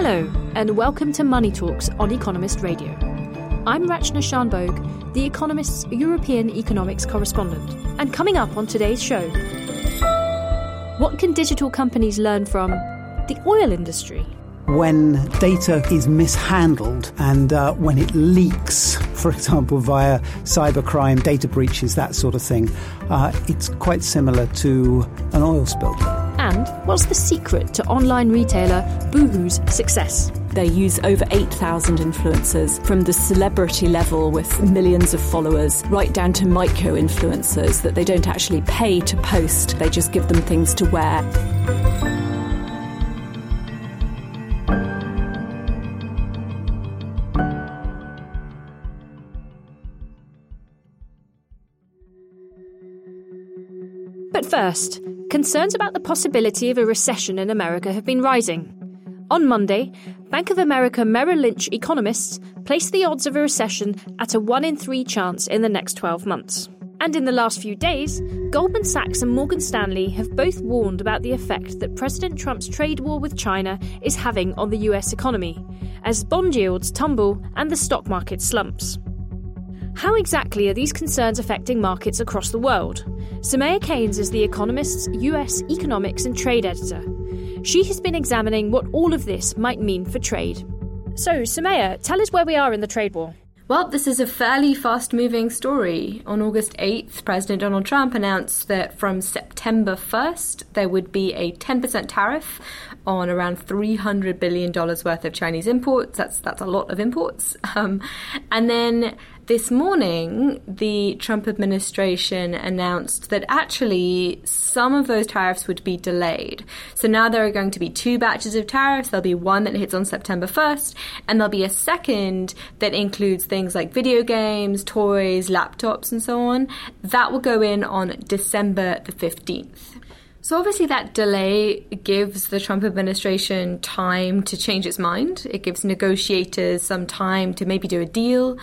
Hello, and welcome to Money Talks on Economist Radio. I'm Rachna Shanbhogue, The Economist's European economics correspondent. And coming up on today's show, what can digital companies learn from the oil industry? When data is mishandled and uh, when it leaks, for example, via cybercrime, data breaches, that sort of thing, uh, it's quite similar to an oil spill. And what's the secret to online retailer Boohoo's success? They use over 8,000 influencers from the celebrity level with millions of followers right down to micro influencers that they don't actually pay to post, they just give them things to wear. First, concerns about the possibility of a recession in America have been rising. On Monday, Bank of America Merrill Lynch economists placed the odds of a recession at a 1 in 3 chance in the next 12 months. And in the last few days, Goldman Sachs and Morgan Stanley have both warned about the effect that President Trump's trade war with China is having on the US economy, as bond yields tumble and the stock market slumps. How exactly are these concerns affecting markets across the world? Soumaya Keynes is The Economist's US economics and trade editor. She has been examining what all of this might mean for trade. So, Soumaya, tell us where we are in the trade war. Well, this is a fairly fast moving story. On August 8th, President Donald Trump announced that from September 1st, there would be a 10% tariff on around $300 billion worth of Chinese imports. That's, that's a lot of imports. Um, and then this morning, the Trump administration announced that actually some of those tariffs would be delayed. So now there are going to be two batches of tariffs. There'll be one that hits on September 1st, and there'll be a second that includes things like video games, toys, laptops, and so on. That will go in on December the 15th. So, obviously, that delay gives the Trump administration time to change its mind. It gives negotiators some time to maybe do a deal.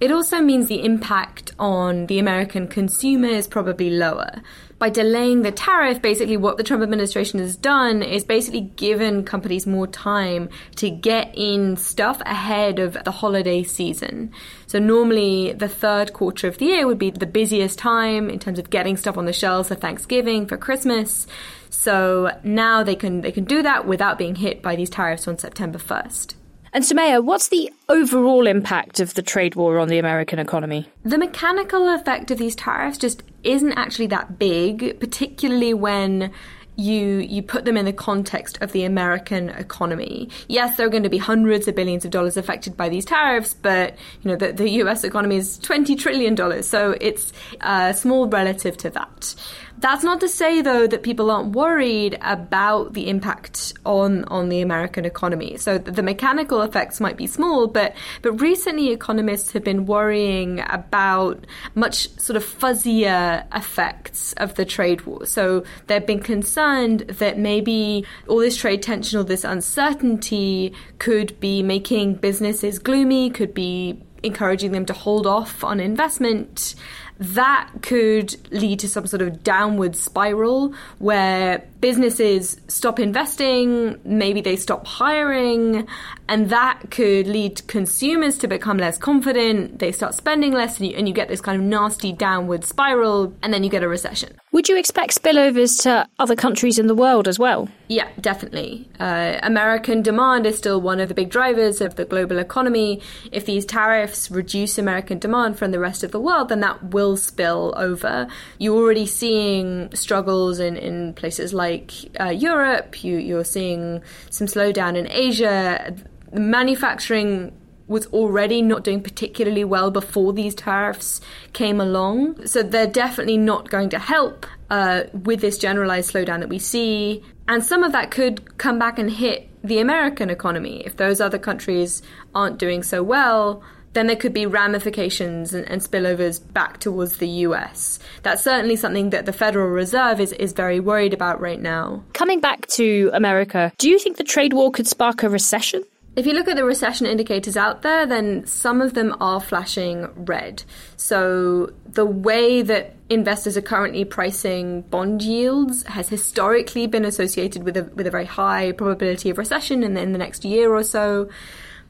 It also means the impact on the American consumer is probably lower. By delaying the tariff, basically what the Trump administration has done is basically given companies more time to get in stuff ahead of the holiday season. So normally the third quarter of the year would be the busiest time in terms of getting stuff on the shelves for Thanksgiving, for Christmas. So now they can they can do that without being hit by these tariffs on September 1st. And Soumaya, what's the overall impact of the trade war on the American economy? The mechanical effect of these tariffs just isn't actually that big, particularly when you you put them in the context of the American economy. Yes, there are going to be hundreds of billions of dollars affected by these tariffs, but you know the, the U.S. economy is twenty trillion dollars, so it's uh, small relative to that. That's not to say, though, that people aren't worried about the impact on, on the American economy. So the mechanical effects might be small, but, but recently economists have been worrying about much sort of fuzzier effects of the trade war. So they've been concerned that maybe all this trade tension, all this uncertainty could be making businesses gloomy, could be encouraging them to hold off on investment that could lead to some sort of downward spiral where businesses stop investing, maybe they stop hiring, and that could lead consumers to become less confident. They start spending less, and you, and you get this kind of nasty downward spiral, and then you get a recession. Would you expect spillovers to other countries in the world as well? Yeah, definitely. Uh, American demand is still one of the big drivers of the global economy. If these tariffs reduce American demand from the rest of the world, then that will spill over. You're already seeing struggles in, in places like uh, Europe, you, you're seeing some slowdown in Asia. Manufacturing was already not doing particularly well before these tariffs came along. So they're definitely not going to help uh, with this generalized slowdown that we see. And some of that could come back and hit the American economy. If those other countries aren't doing so well, then there could be ramifications and, and, spillovers back towards the US. That's certainly something that the Federal Reserve is, is very worried about right now. Coming back to America, do you think the trade war could spark a recession? If you look at the recession indicators out there, then some of them are flashing red. So the way that investors are currently pricing bond yields has historically been associated with a with a very high probability of recession in the, in the next year or so.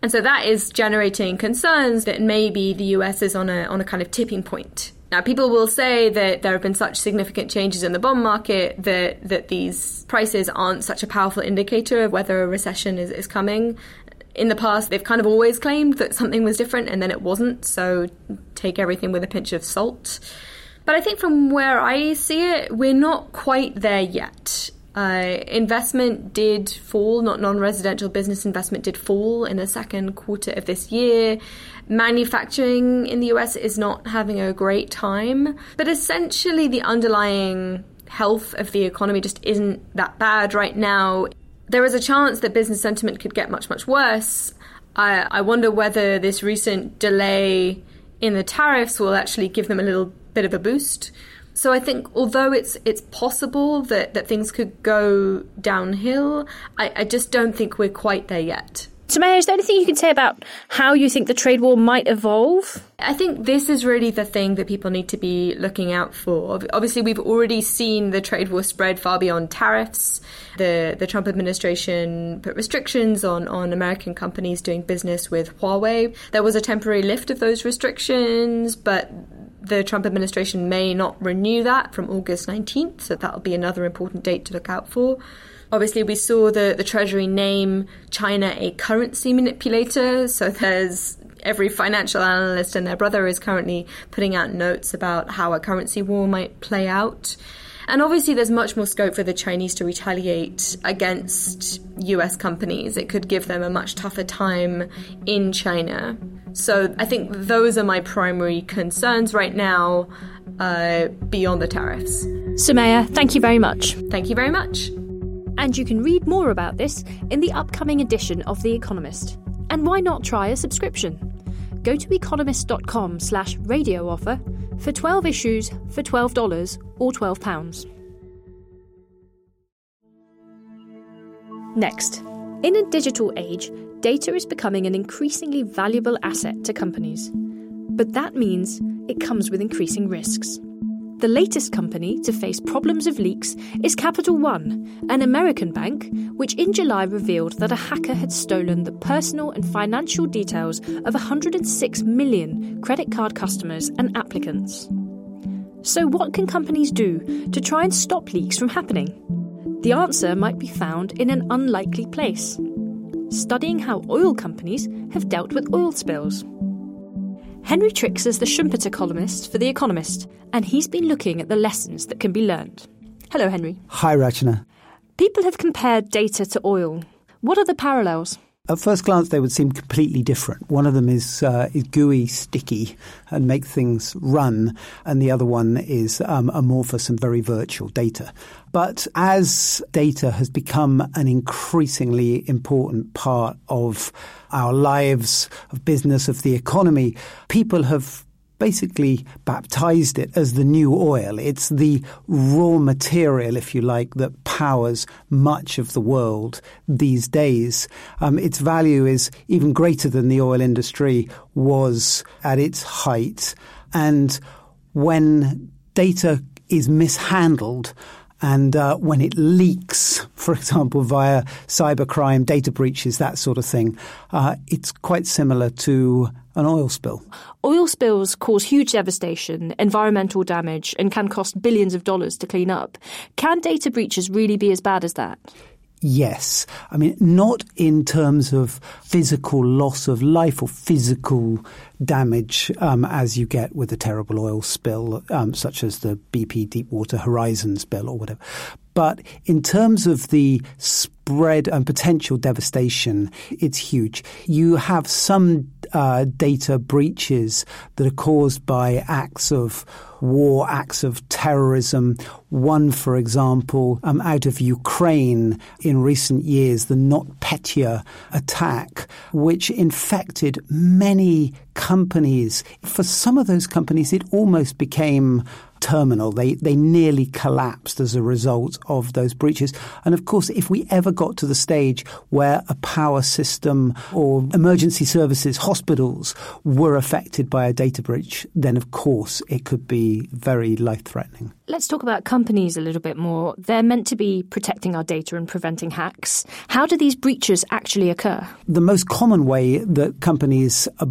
And so that is generating concerns that maybe the US is on a on a kind of tipping point now, people will say that there have been such significant changes in the bond market that, that these prices aren't such a powerful indicator of whether a recession is, is coming in the past, they've kind of always claimed that something was different and then it wasn't, so take everything with a pinch of salt. But I think from where I see it, we're not quite there yet. Uh, investment did fall, not non residential business investment did fall in the second quarter of this year. Manufacturing in the US is not having a great time, but essentially the underlying health of the economy just isn't that bad right now there is a chance that business sentiment could get much, much worse. I, I wonder whether this recent delay in the tariffs will actually give them a little bit of a boost. So I think although it's it's possible that, that things could go downhill, I, I just don't think we're quite there yet. Soumaya, is there anything you can say about how you think the trade war might evolve? I think this is really the thing that people need to be looking out for. Obviously, we've already seen the trade war spread far beyond tariffs. The the Trump administration put restrictions on, on American companies doing business with Huawei. There was a temporary lift of those restrictions, but the Trump administration may not renew that from August 19th, so that'll be another important date to look out for. Obviously, we saw the, the Treasury name China a currency manipulator. So there's every financial analyst and their brother is currently putting out notes about how a currency war might play out. And obviously, there's much more scope for the Chinese to retaliate against US companies. It could give them a much tougher time in China. So I think those are my primary concerns right now, uh, beyond the tariffs. Soumaya, thank you very much. Thank you very much. And you can read more about this in the upcoming edition of The Economist. And why not try a subscription? Go to economist.com slash radio offer for 12 issues for $12 or £12. Next, in a digital age, data is becoming an increasingly valuable asset to companies. But that means it comes with increasing risks. The latest company to face problems of leaks is Capital One, an American bank which in July revealed that a hacker had stolen the personal and financial details of 106 million credit card customers and applicants. So, what can companies do to try and stop leaks from happening? The answer might be found in an unlikely place studying how oil companies have dealt with oil spills. Henry Tricks is the Schumpeter columnist for The Economist, and he's been looking at the lessons that can be learned. Hello, Henry. Hi, Rachana. People have compared data to oil. What are the parallels? At first glance, they would seem completely different. One of them is uh, is gooey, sticky, and make things run, and the other one is um, amorphous and very virtual data. But as data has become an increasingly important part of our lives, of business, of the economy, people have basically baptized it as the new oil. It's the raw material, if you like, that powers much of the world these days. Um, its value is even greater than the oil industry was at its height. And when data is mishandled and uh, when it leaks, for example, via cybercrime, data breaches, that sort of thing, uh, it's quite similar to an oil spill. Oil spills cause huge devastation, environmental damage, and can cost billions of dollars to clean up. Can data breaches really be as bad as that? Yes. I mean, not in terms of physical loss of life or physical damage um, as you get with a terrible oil spill, um, such as the BP Deepwater Horizon spill or whatever. But in terms of the spread and potential devastation, it's huge. You have some uh, data breaches that are caused by acts of war, acts of terrorism. One, for example, um, out of Ukraine in recent years, the NotPetya attack, which infected many companies. For some of those companies, it almost became terminal. They they nearly collapsed as a result of those breaches. And of course, if we ever got to the stage where a power system or emergency services, hospitals were affected by a data breach, then of course it could be very life threatening. Let's talk about companies a little bit more. They're meant to be protecting our data and preventing hacks. How do these breaches actually occur? The most common way that companies are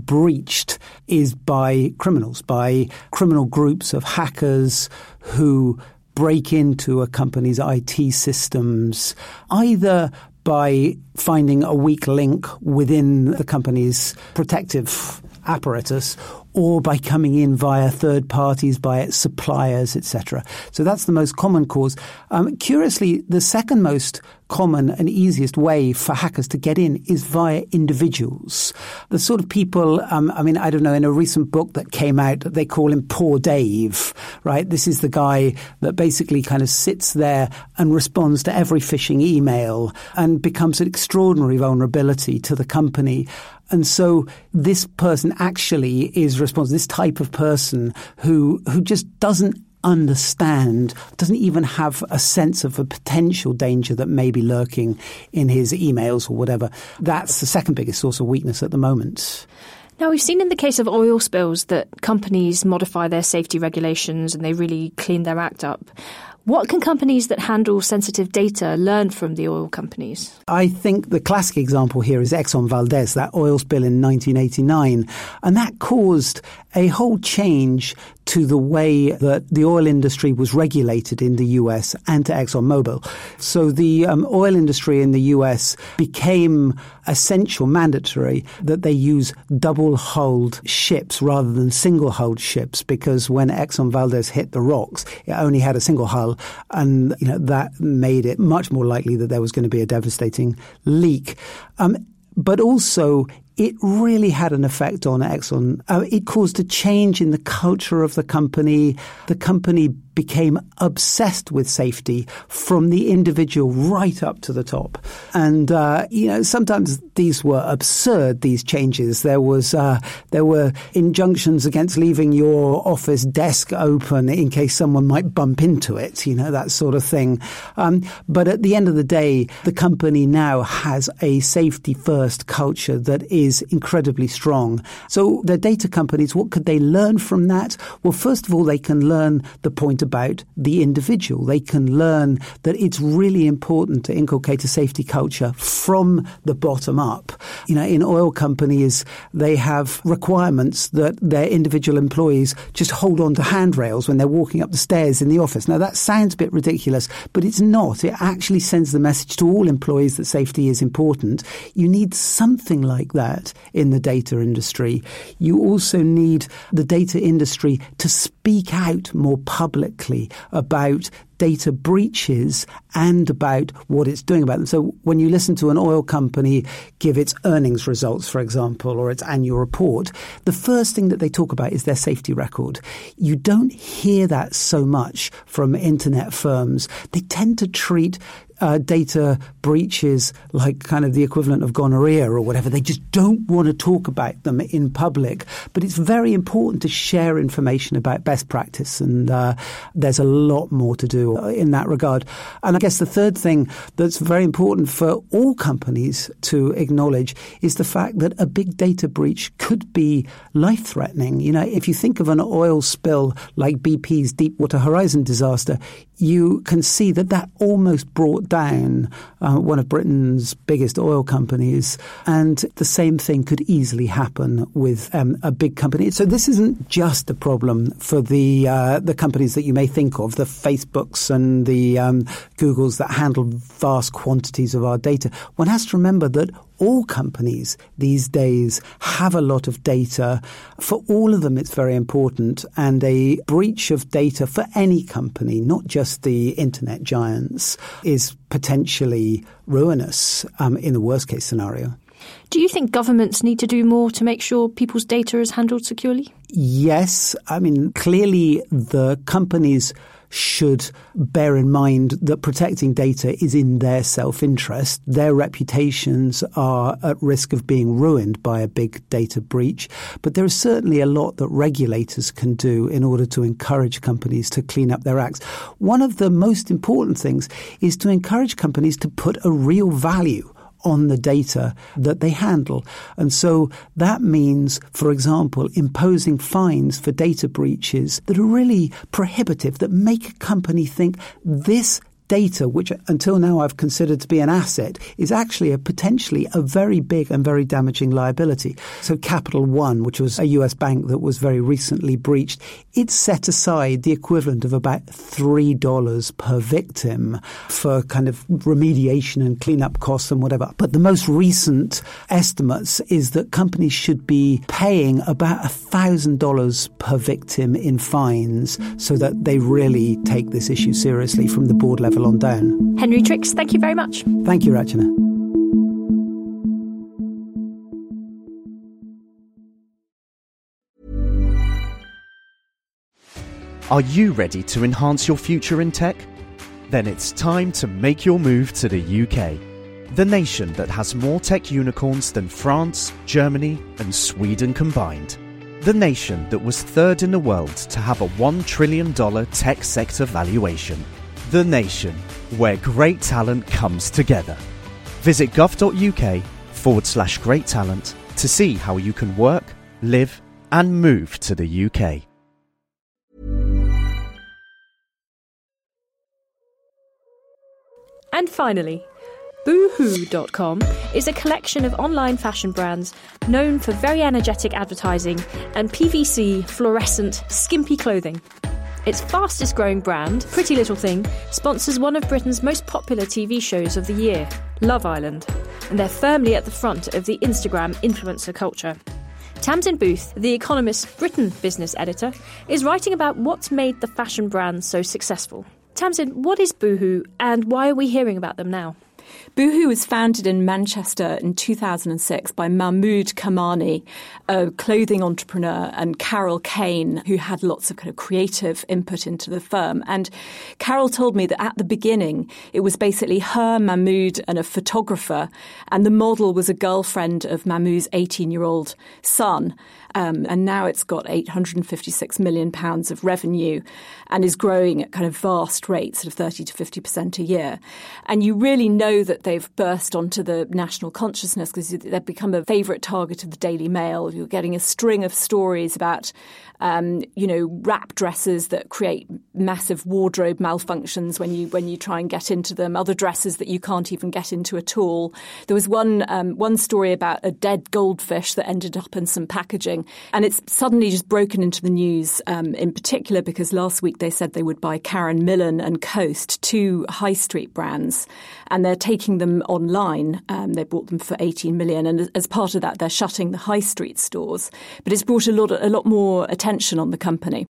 is by criminals, by criminal groups of hackers who break into a company's IT systems, either by finding a weak link within the company's protective apparatus or by coming in via third parties, by suppliers, etc. So that's the most common cause. Um, curiously, the second most common and easiest way for hackers to get in is via individuals. The sort of people, um, I mean, I don't know, in a recent book that came out, they call him Poor Dave, right? This is the guy that basically kind of sits there and responds to every phishing email and becomes an extraordinary vulnerability to the company. And so this person actually is responsible, this type of person who, who just doesn't understand, doesn't even have a sense of a potential danger that may be lurking in his emails or whatever. That's the second biggest source of weakness at the moment. Now, we've seen in the case of oil spills that companies modify their safety regulations and they really clean their act up. What can companies that handle sensitive data learn from the oil companies? I think the classic example here is Exxon Valdez, that oil spill in 1989. And that caused a whole change to the way that the oil industry was regulated in the US and to ExxonMobil. So the um, oil industry in the US became essential, mandatory, that they use double hulled ships rather than single hulled ships because when Exxon Valdez hit the rocks, it only had a single hull and you know that made it much more likely that there was going to be a devastating leak. Um, but also it really had an effect on Exxon. Uh, it caused a change in the culture of the company. The company became obsessed with safety from the individual right up to the top. And uh, you know, sometimes these were absurd. These changes. There was uh, there were injunctions against leaving your office desk open in case someone might bump into it. You know that sort of thing. Um, but at the end of the day, the company now has a safety first culture that is incredibly strong. So the data companies, what could they learn from that? Well, first of all, they can learn the point about the individual. They can learn that it's really important to inculcate a safety culture from the bottom up. You know, in oil companies, they have requirements that their individual employees just hold on to handrails when they're walking up the stairs in the office. Now, that sounds a bit ridiculous, but it's not. It actually sends the message to all employees that safety is important. You need something like that in the data industry. You also need the data industry to speak out more publicly about data breaches and about what it's doing about them. So when you listen to an oil company give its earnings results, for example, or its annual report, the first thing that they talk about is their safety record. You don't hear that so much from internet firms. They tend to treat uh, data breaches like kind of the equivalent of gonorrhea or whatever. They just don't want to talk about them in public. But it's very important to share information about best practice, and uh, there's a lot more to do in that regard. And I guess the third thing that's very important for all companies to acknowledge is the fact that a big data breach could be life threatening. You know, if you think of an oil spill like BP's Deepwater Horizon disaster, you can see that that almost brought down uh, one of Britain's biggest oil companies. And the same thing could easily happen with um, a big company. So this isn't just a problem for the uh, the companies that you may think of, the Facebooks and the um, Googles that handle vast quantities of our data. One has to remember that all companies these days have a lot of data. For all of them, it's very important. And a breach of data for any company, not just the internet giants, is potentially ruinous um, in the worst case scenario. Do you think governments need to do more to make sure people's data is handled securely? Yes. I mean, clearly the companies should bear in mind that protecting data is in their self interest. Their reputations are at risk of being ruined by a big data breach. But there is certainly a lot that regulators can do in order to encourage companies to clean up their acts. One of the most important things is to encourage companies to put a real value on the data that they handle. And so that means, for example, imposing fines for data breaches that are really prohibitive, that make a company think this data, which until now I've considered to be an asset, is actually a potentially a very big and very damaging liability. So Capital One, which was a US bank that was very recently breached, it set aside the equivalent of about $3 per victim for kind of remediation and cleanup costs and whatever. But the most recent estimates is that companies should be paying about $1,000 per victim in fines so that they really take this issue seriously from the board level level on down. Henry Tricks, thank you very much. Thank you, Rachana. Are you ready to enhance your future in tech? Then it's time to make your move to the UK, the nation that has more tech unicorns than France, Germany, and Sweden combined. The nation that was third in the world to have a $1 trillion tech sector valuation the nation where great talent comes together. Visit gov.uk forward slash great talent to see how you can work, live, and move to the UK. And finally, Boohoo.com is a collection of online fashion brands known for very energetic advertising and PVC, fluorescent, skimpy clothing. Its fastest growing brand, Pretty Little Thing, sponsors one of Britain's most popular TV shows of the year, Love Island, and they're firmly at the front of the Instagram influencer culture. Tamsin Booth, The Economist's Britain business editor, is writing about what's made the fashion brand so successful. Tamsin, what is Boohoo and why are we hearing about them now? Boohoo was founded in Manchester in 2006 by Mahmud Kamani, a clothing entrepreneur, and Carol Kane, who had lots of kind of creative input into the firm. And Carol told me that at the beginning, it was basically her, Mahmud, and a photographer, and the model was a girlfriend of Mahmud's 18 year old son. Um, and now it's got 856 million pounds of revenue and is growing at kind of vast rates sort of 30 to 50% a year. And you really know that they've burst onto the national consciousness because they've become a favourite target of the Daily Mail. You're getting a string of stories about, um, you know, wrap dresses that create massive wardrobe malfunctions when you when you try and get into them. Other dresses that you can't even get into at all. There was one um, one story about a dead goldfish that ended up in some packaging, and it's suddenly just broken into the news. Um, in particular, because last week they said they would buy Karen Millen and Coast, two high street brands, and they're taking them online. Um, they bought them for 18 million, and as part of that, they're shutting the high street stores. But it's brought a lot, a lot more attention on the company.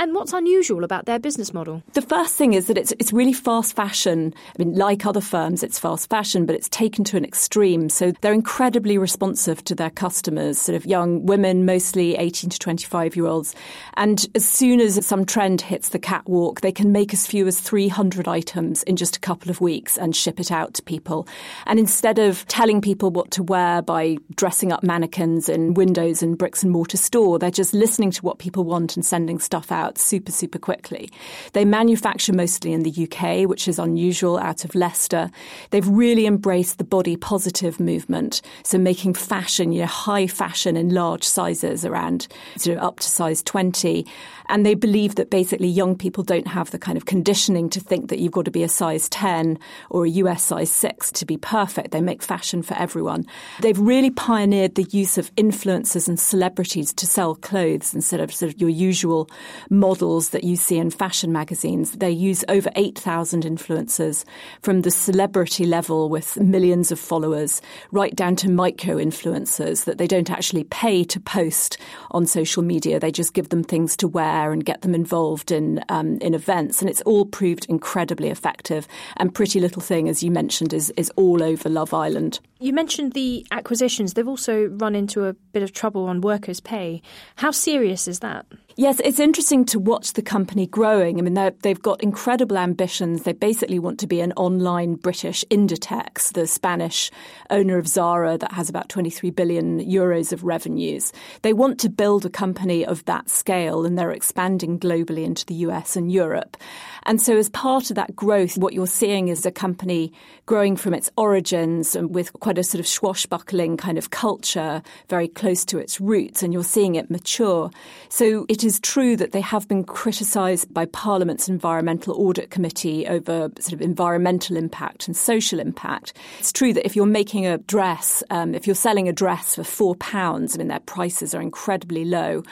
And what's unusual about their business model? The first thing is that it's it's really fast fashion. I mean, like other firms, it's fast fashion, but it's taken to an extreme. So they're incredibly responsive to their customers, sort of young women, mostly 18 to 25 year olds. And as soon as some trend hits the catwalk, they can make as few as 300 items in just a couple of weeks and ship it out to people. And instead of telling people what to wear by dressing up mannequins in windows and bricks and mortar store, they're just listening to what people want and sending stuff out out super, super quickly. They manufacture mostly in the UK, which is unusual out of Leicester. They've really embraced the body positive movement. So making fashion, you know, high fashion in large sizes around sort of up to size 20. And they believe that basically young people don't have the kind of conditioning to think that you've got to be a size 10 or a US size 6 to be perfect. They make fashion for everyone. They've really pioneered the use of influencers and celebrities to sell clothes instead of sort of your usual models that you see in fashion magazines. They use over 8,000 influencers from the celebrity level with millions of followers right down to micro influencers that they don't actually pay to post on social media. They just give them things to wear and get them involved in, um, in events. And it's all proved incredibly effective. And Pretty Little Thing, as you mentioned, is, is all over Love Island. You mentioned the acquisitions. They've also run into a bit of trouble on workers' pay. How serious is that? Yes, it's interesting to watch the company growing. I mean, they've got incredible ambitions. They basically want to be an online British Inditex, the Spanish owner of Zara that has about 23 billion euros of revenues. They want to build a company of that scale and they're expanding globally into the US and Europe. And so, as part of that growth, what you're seeing is a company growing from its origins and with quite a sort of swashbuckling kind of culture, very close to its roots, and you're seeing it mature. So, it is true that they have been criticised by Parliament's Environmental Audit Committee over sort of environmental impact and social impact. It's true that if you're making a dress, um, if you're selling a dress for four pounds, I mean, their prices are incredibly low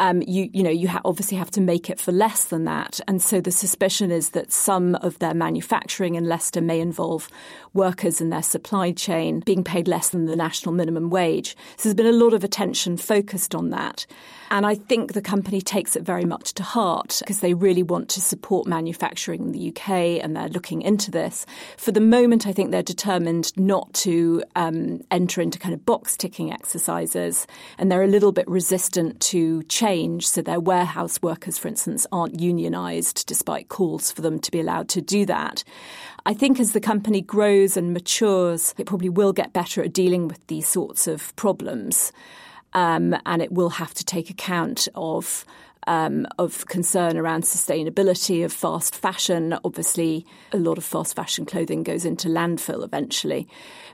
um, you you know you ha- obviously have to make it for less than that, and so the suspicion is that some of their manufacturing in Leicester may involve workers in their supply chain being paid less than the national minimum wage. So there's been a lot of attention focused on that. And I think the company takes it very much to heart because they really want to support manufacturing in the UK and they're looking into this. For the moment, I think they're determined not to um, enter into kind of box ticking exercises and they're a little bit resistant to change. So their warehouse workers, for instance, aren't unionised despite calls for them to be allowed to do that. I think as the company grows and matures, it probably will get better at dealing with these sorts of problems um, and it will have to take account of um, of concern around sustainability of fast fashion. Obviously, a lot of fast fashion clothing goes into landfill eventually.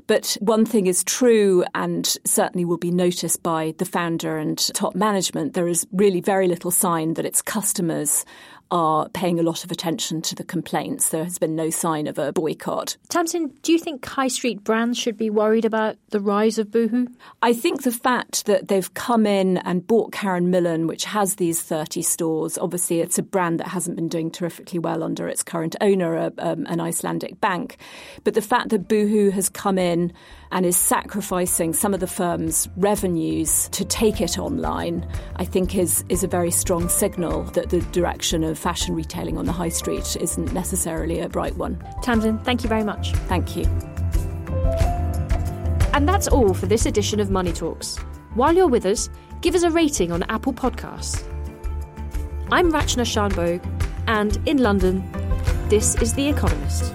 But one thing is true and certainly will be noticed by the founder and top management there is really very little sign that its customers are paying a lot of attention to the complaints. There has been no sign of a boycott. Tamsin, do you think high street brands should be worried about the rise of Boohoo? I think the fact that they've come in and bought Karen Millen, which has these 30 stores, obviously it's a brand that hasn't been doing terrifically well under its current owner, a, um, an Icelandic bank. But the fact that Boohoo has come in and is sacrificing some of the firm's revenues to take it online, I think is, is a very strong signal that the direction of fashion retailing on the high street isn't necessarily a bright one. Tamsin, thank you very much. Thank you. And that's all for this edition of Money Talks. While you're with us, give us a rating on Apple Podcasts. I'm Rachna Shanbhogue, and in London, this is The Economist.